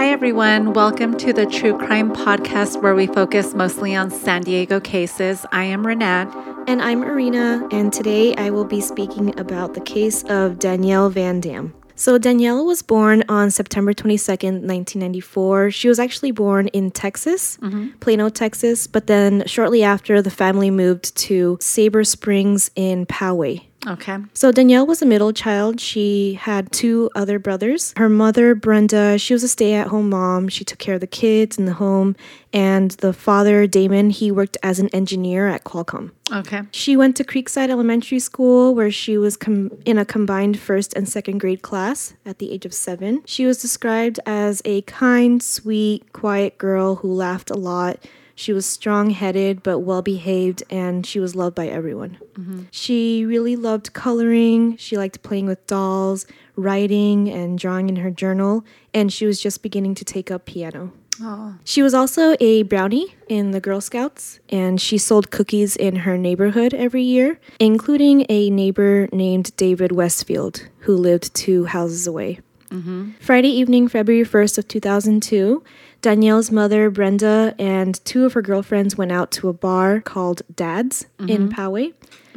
Hi, everyone. Welcome to the Tru Crym Podcast, where we focus mostly on San Diego cases. I am Ranete. And I'm Erina, and today I will be speaking about the case of Danielle Van Dam. So, Danielle was born on September 22nd, 1994. She was actually born in Texas, mm-hmm. Plano, Texas, but then shortly after, the family moved to Sabre Springs in Poway. Okay. So Danielle was a middle child. She had two other brothers. Her mother, Brenda, she was a stay at home mom. She took care of the kids in the home. And the father, Damon, he worked as an engineer at Qualcomm. Okay. She went to Creekside Elementary School where she was com- in a combined first and second grade class at the age of seven. She was described as a kind, sweet, quiet girl who laughed a lot. She was strong headed but well behaved, and she was loved by everyone. Mm-hmm. She really loved coloring. She liked playing with dolls, writing, and drawing in her journal, and she was just beginning to take up piano. Oh. She was also a brownie in the Girl Scouts, and she sold cookies in her neighborhood every year, including a neighbor named David Westfield, who lived two houses away. Mm-hmm. Friday evening, February 1st of 2002, Danielle's mother, Brenda, and two of her girlfriends went out to a bar called Dad's mm-hmm. in Poway.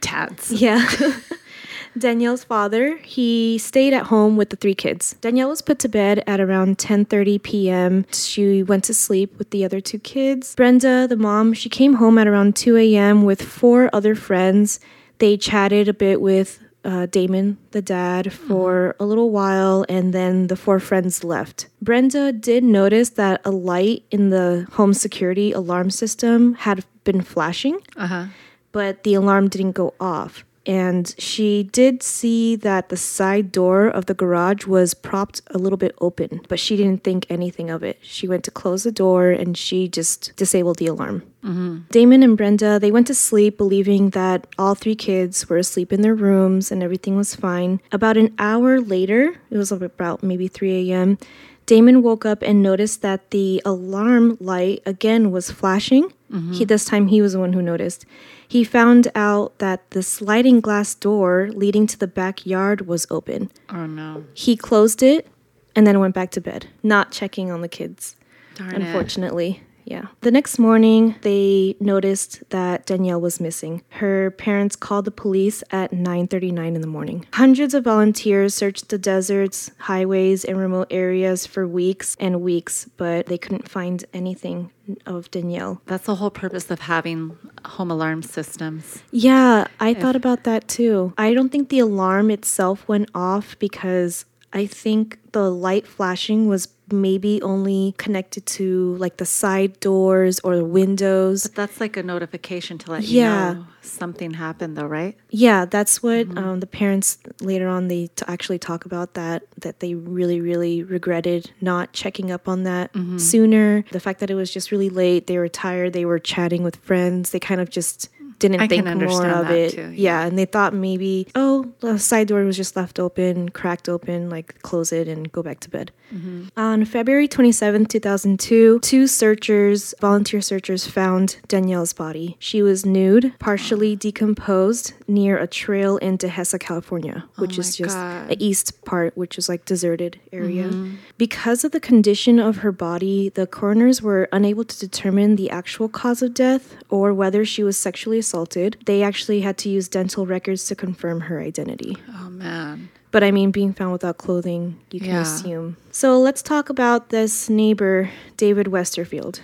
Dad's. Yeah. Danielle's father, he stayed at home with the three kids. Danielle was put to bed at around 10:30 p.m. She went to sleep with the other two kids. Brenda, the mom, she came home at around 2 a.m. with four other friends. They chatted a bit with uh, Damon, the dad, for mm-hmm. a little while, and then the four friends left. Brenda did notice that a light in the home security alarm system had been flashing, uh-huh. but the alarm didn't go off and she did see that the side door of the garage was propped a little bit open, but she didn't think anything of it. She went to close the door and she just disabled the alarm. Mm-hmm. Damon and Brenda, they went to sleep believing that all three kids were asleep in their rooms and everything was fine. About an hour later, it was about maybe 3 a.m., Damon woke up and noticed that the alarm light again was flashing. Mm-hmm. He this time he was the one who noticed. He found out that the sliding glass door leading to the backyard was open. Oh no. He closed it and then went back to bed, not checking on the kids. Darn unfortunately. Yeah. The next morning, they noticed that Danielle was missing. Her parents called the police at 9:39 in the morning. Hundreds of volunteers searched the deserts, highways, and remote areas for weeks and weeks, but they couldn't find anything of Danielle. That's the whole purpose of having home alarm systems. Yeah, I if thought about that too. I don't think the alarm itself went off because I think the light flashing was maybe only connected to like the side doors or the windows. But that's like a notification to let yeah. you know something happened, though, right? Yeah, that's what mm-hmm. um, the parents later on they t- actually talk about that that they really really regretted not checking up on that mm-hmm. sooner. The fact that it was just really late, they were tired, they were chatting with friends, they kind of just didn't I think more of it. Too, yeah. yeah. and they thought maybe, oh, the side door was just left open, cracked open, like close it and go back to bed. Mm-hmm. On February 27, 2002, two searchers, volunteer searchers, found Danielle's body. She was nude, partially decomposed near a trail in Dehesa, California, oh which oh is just God. the east part, which is like deserted area. Mm-hmm. Because of the condition of her body, the coroners were unable to determine the actual cause of death or whether she was sexually assaulted. They actually had to use dental records to confirm her identity. Oh man. But I mean, being found without clothing, you can yeah. assume. So let's talk about this neighbor, David Westerfield.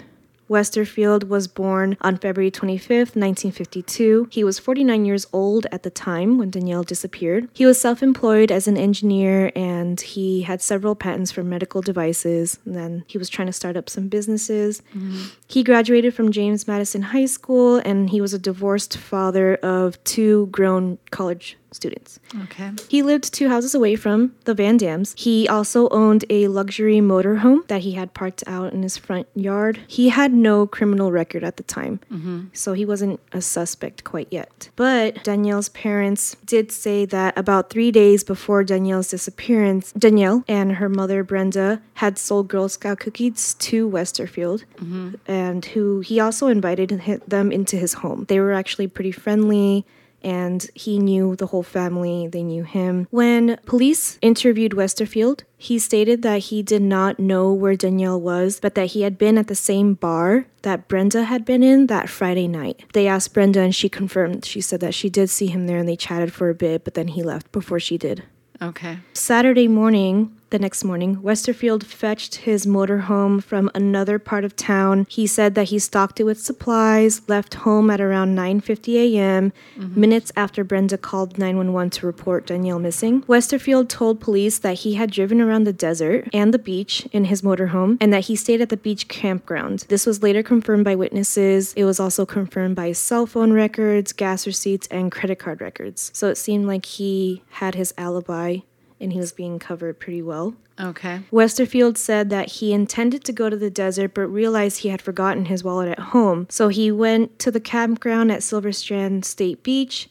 Westerfield was born on February 25th, 1952. He was 49 years old at the time when Danielle disappeared. He was self employed as an engineer and he had several patents for medical devices. And then he was trying to start up some businesses. Mm-hmm. He graduated from James Madison High School and he was a divorced father of two grown college students. Okay. He lived two houses away from the Van Dams. He also owned a luxury motorhome that he had parked out in his front yard. He had no criminal record at the time, mm-hmm. so he wasn't a suspect quite yet. But Danielle's parents did say that about three days before Danielle's disappearance, Danielle and her mother Brenda had sold Girl Scout cookies to Westerfield, mm-hmm. and who he also invited them into his home. They were actually pretty friendly and he knew the whole family, they knew him. When police interviewed Westerfield, he stated that he did not know where Danielle was, but that he had been at the same bar that Brenda had been in that Friday night. They asked Brenda and she confirmed. She said that she did see him there and they chatted for a bit, but then he left before she did. Okay. Saturday morning, the next morning, Westerfield fetched his motorhome from another part of town. He said that he stocked it with supplies, left home at around 9:50 a.m., mm-hmm. minutes after Brenda called 911 to report Danielle missing. Westerfield told police that he had driven around the desert and the beach in his motorhome and that he stayed at the beach campground. This was later confirmed by witnesses. It was also confirmed by cell phone records, gas receipts, and credit card records. So it seemed like he had his alibi and he was being covered pretty well. Okay. Westerfield said that he intended to go to the desert but realized he had forgotten his wallet at home. So he went to the campground at Silver Strand State Beach.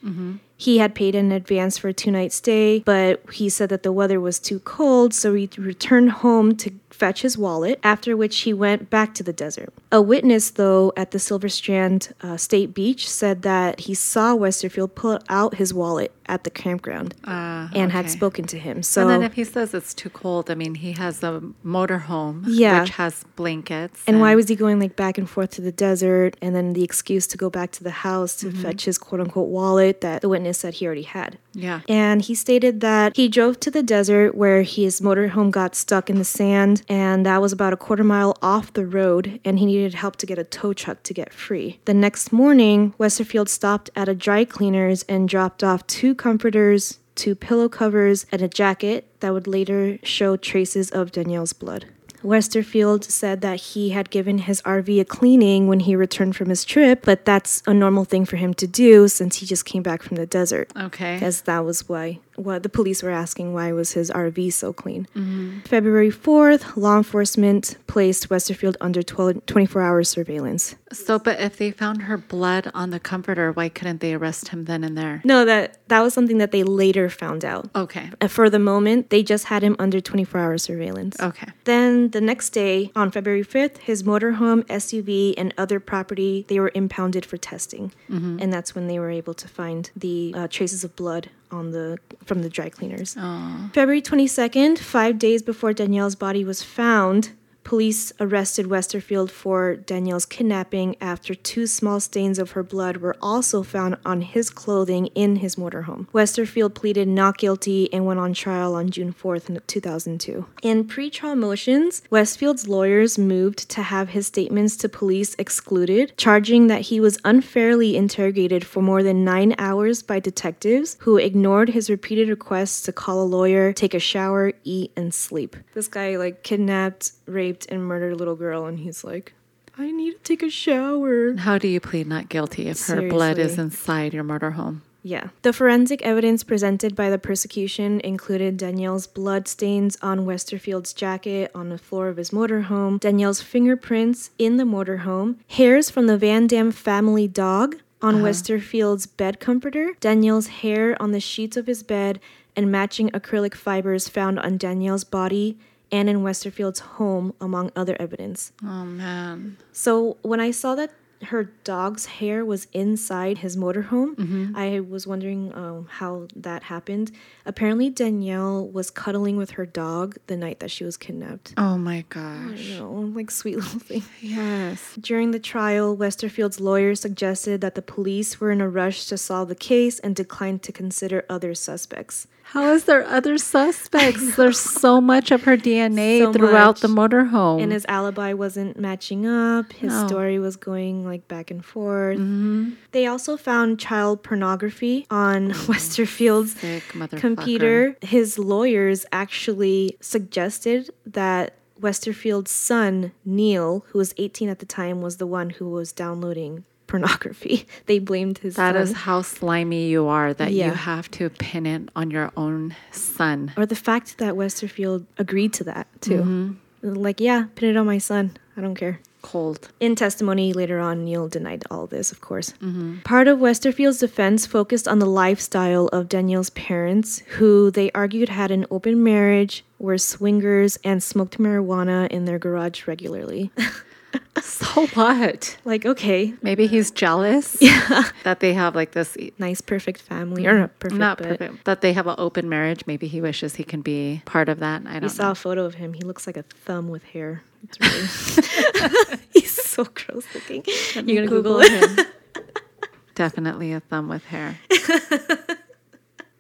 He had paid in advance for a two night stay, but he said that the weather was too cold, so he returned home to fetch his wallet, after which he went back to the desert. A witness, though, at the Silver Strand uh, State Beach said that he saw Westerfield pull out his wallet at the campground Uh, and had spoken to him. So and then if he says it's too cold, I mean, he has a motorhome, Yeah. which has blankets. And why was he going like back and forth to the desert and then the excuse to go back to the house to Mm-hmm. fetch his quote unquote wallet that the witness said he already had? Yeah. And he stated that he drove to the desert where his motorhome got stuck in the sand, and that was about a quarter mile off the road, and he needed help to get a tow truck to get free. The next morning, Westerfield stopped at a dry cleaner's and dropped off two comforters, two pillow covers, and a jacket that would later show traces of Danielle's blood. Westerfield said that he had given his RV a cleaning when he returned from his trip, but that's a normal thing for him to do since he just came back from the desert Okay. as that was why what the police were asking why was his RV so clean. February 4th, law enforcement placed Westerfield under 12, 24 hour surveillance. So, but if they found her blood on the comforter, why couldn't they arrest him then and there? No, that that was something that they later found out. Okay. Uh, For the moment, they just had him under 24 hour surveillance. Okay. Then the next day, on February 5th, his motorhome, SUV, and other property, they were impounded for testing. And that's when they were able to find the uh, traces of blood on the from the dry cleaners. February 22nd, 5 days before Danielle's body was found, Police arrested Westerfield for Danielle's kidnapping after two small stains of her blood were also found on his clothing in his motorhome. Westerfield pleaded not guilty and went on trial on June 4th, 2002. In pretrial motions, Westfield's lawyers moved to have his statements to police excluded, charging that he was unfairly interrogated for more than nine hours by detectives who ignored his repeated requests to call a lawyer, take a shower, eat, and sleep. This guy, like, kidnapped, raped, and murdered a little girl, and he's like, I need to take a shower. How do you plead not guilty if her blood is inside your murder motorhome? Yeah. The forensic evidence presented by the persecution included Danielle's blood stains on Westerfield's jacket on the floor of his motorhome, Danielle's fingerprints in the motorhome, hairs from the Van Dam family dog on uh-huh. Westerfield's bed comforter, Danielle's hair on the sheets of his bed, and matching acrylic fibers found on Danielle's body and in Westerfield's home, among other evidence. Oh man. So when I saw that her dog's hair was inside his motorhome, I was wondering um, how that happened. Apparently, Danielle was cuddling with her dog the night that she was kidnapped. Oh my gosh. You know, like sweet little thing. Yes. During the trial, Westerfield's lawyer suggested that the police were in a rush to solve the case and declined to consider other suspects. How is there other suspects? There's so much of her DNA So throughout the much. motorhome. And his alibi wasn't matching up. His No. story was going like back and forth. Mm-hmm. They also found child pornography on oh, Westerfield's computer. His lawyers actually suggested that Westerfield's son, Neil, who was 18 at the time, was the one who was downloading pornography. They blamed his That son. is how slimy you are that Yeah. you have to pin it on your own son. or the fact that Westerfield agreed to that too. Mm-hmm. Like, yeah, pin it on my son. I don't care. Cold. In testimony later on, Neil denied all this, of course. Part of Westerfield's defense focused on the lifestyle of Danielle's parents, who they argued had an open marriage, were swingers, and smoked marijuana in their garage regularly. So what? Like, okay, Maybe he's jealous yeah. that they have like this nice, perfect family. Or not perfect, not perfect that they have an open marriage. Maybe he wishes he can be part of that. I don't saw know. a photo of him. He looks like a thumb with hair. It's really, he's so gross looking. You're gonna Google, it. him. Definitely a thumb with hair.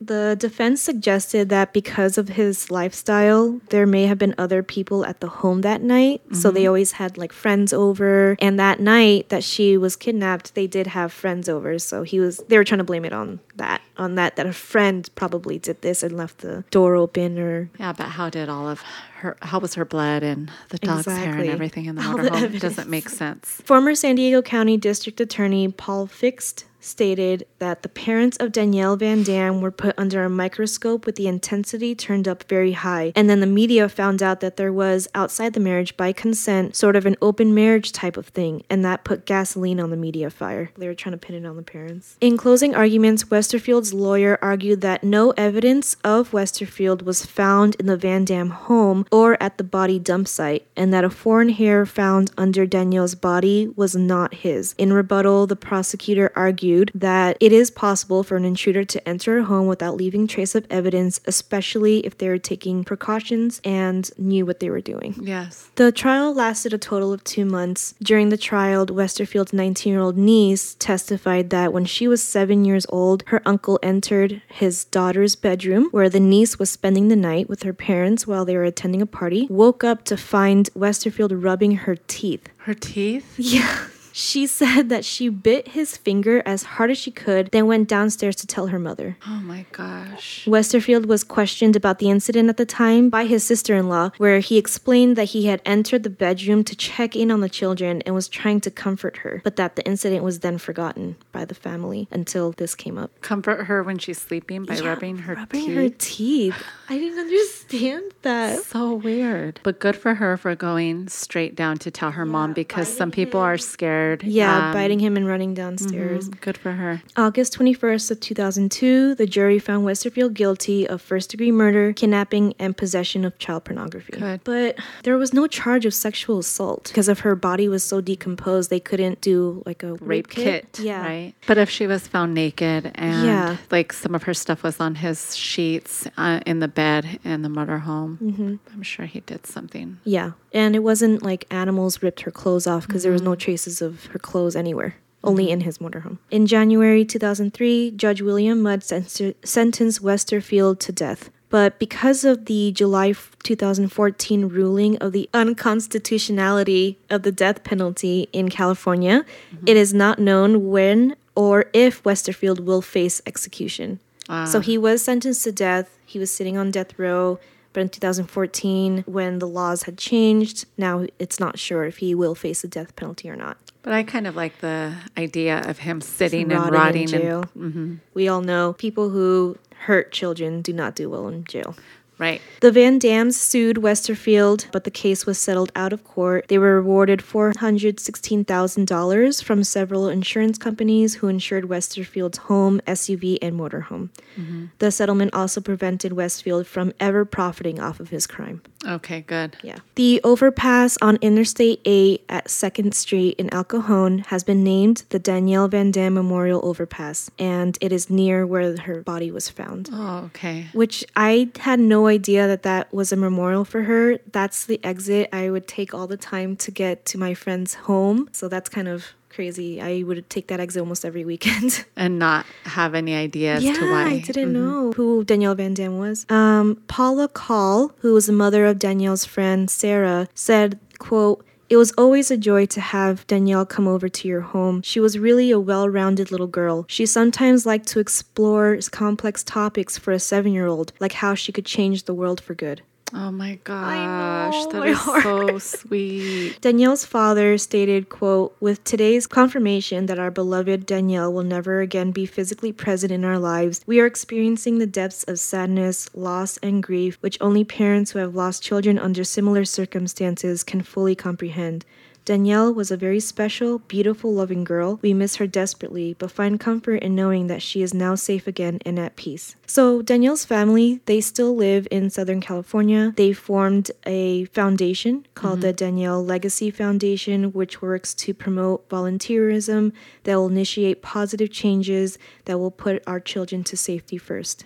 The defense suggested that because of his lifestyle, there may have been other people at the home that night. So they mm-hmm. always had like friends over. And that night that she was kidnapped, they did have friends over. So he was, they were trying to blame it on that, on that, that a friend probably did this and left the door open or. Yeah, but how did all of her? How was her blood and the dog's hair and everything in the All the motorhome? Doesn't make sense. Former San Diego County District Attorney Paul Pfingst stated that the parents of Danielle Van Dam were put under a microscope with the intensity turned up very high. And then the media found out that there was, outside the marriage by consent, sort of an open marriage type of thing. And that put gasoline on the media fire. They were trying to pin it on the parents. In closing arguments, Westerfield's lawyer argued that no evidence of Westerfield was found in the Van Dam home or at the body dump site, and that a foreign hair found under Danielle's body was not his. In rebuttal, the prosecutor argued that it is possible for an intruder to enter a home without leaving trace of evidence, especially if they were taking precautions and knew what they were doing. Yes. The trial lasted a total of two months. During the trial, Westerfield's 19 year old niece testified that when she was seven years old, her uncle entered his daughter's bedroom where the niece was spending the night with her parents while they were attending a party, woke up to find Westerfield rubbing her teeth. Her teeth. Yeah. She said that she bit his finger as hard as she could, then went downstairs to tell her mother. Oh my gosh. Westerfield was questioned about the incident at the time by his sister in law, where he explained that he had entered the bedroom to check in on the children and was trying to comfort her, but that the incident was then forgotten by the family until this came up. Comfort her when she's sleeping by Yeah, rubbing her rubbing teeth. her teeth. I didn't understand that. So weird. But good for her for going straight down to tell her mom because some people are scared. Yeah, Um, biting him and running downstairs. Good for her. August 21st of 2002, the jury found Westerfield guilty of first-degree murder, kidnapping, and possession of child pornography. Good. But there was no charge of sexual assault because of her body was so decomposed. They couldn't do like a Rape kit. Yeah. Right. But if she was found naked and Yeah. like some of her stuff was on his sheets uh, in the bed in the motorhome, Mm-hmm. I'm sure he did something. Yeah, and it wasn't like animals ripped her clothes off because there was no mm-hmm. traces of her clothes anywhere. Only mm-hmm. in his motorhome. In January 2003, Judge William Mudd sen- sentenced Westerfield to death. But because of the July 2014 ruling of the unconstitutionality of the death penalty in California, mm-hmm. it is not known when or if Westerfield will face execution. So ah. he was sentenced to death. He was sitting on death row. But in 2014, when the laws had changed, now it's not sure if he will face the death penalty or not. But I kind of like the idea of him sitting and Rotting rotting in jail. and We all know people who hurt children do not do well in jail. Right. The Van Dams sued Westerfield, but the case was settled out of court. They were awarded $416,000 from several insurance companies who insured Westerfield's home, SUV, and motorhome. Mm-hmm. The settlement also prevented Westfield from ever profiting off of his crime. Okay, good. Yeah. The overpass on Interstate 8 at 2nd Street in El Cajon has been named the Danielle Van Dam Memorial Overpass, and it is near where her body was found Oh, okay. which I had no idea that that was a memorial for her. That's the exit I would take all the time to get to my friend's home. So that's kind of crazy. I would take that exit almost every weekend. And not have any idea as yeah, to why. I didn't know who Danielle Van Dam was. Um, Paula Call, who was the mother of Danielle's friend Sarah, said, quote, it was always a joy to have Danielle come over to your home. She was really a well rounded little girl. She sometimes liked to explore complex topics for a seven year old, like how she could change the world for good. Oh my gosh, know, that my is heart. so sweet. Danielle's father stated, quote, With today's confirmation that our beloved Danielle will never again be physically present in our lives, we are experiencing the depths of sadness, loss, and grief which only parents who have lost children under similar circumstances can fully comprehend. Danielle was a very special, beautiful, loving girl. We miss her desperately, but find comfort in knowing that she is now safe again and at peace. So, Danielle's family, they still live in Southern California. They formed a foundation called the mm-hmm. Danielle Legacy Foundation, which works to promote volunteerism that will initiate positive changes that will put our children to safety first.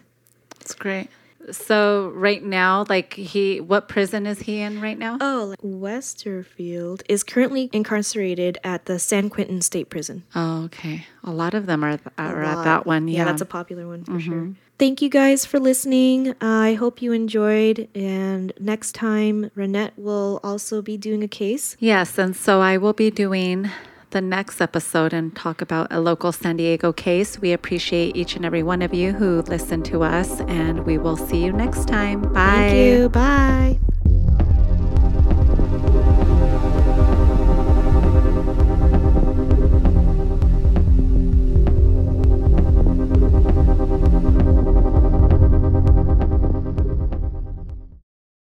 That's great. So right now, like he, what prison is he in right now? Oh, like Westerfield is currently incarcerated at the San Quentin State Prison. Oh, okay. A lot of them are, are at that one. Yeah. that's a popular one for sure. Thank you guys for listening. Uh, I hope you enjoyed. And next time, Ranete will also be doing a case. yes. And so I will be doing the next episode and talk about a local San Diego case. We appreciate each and every one of you who listened to us, and we will see you next time. Bye. Thank you. Bye.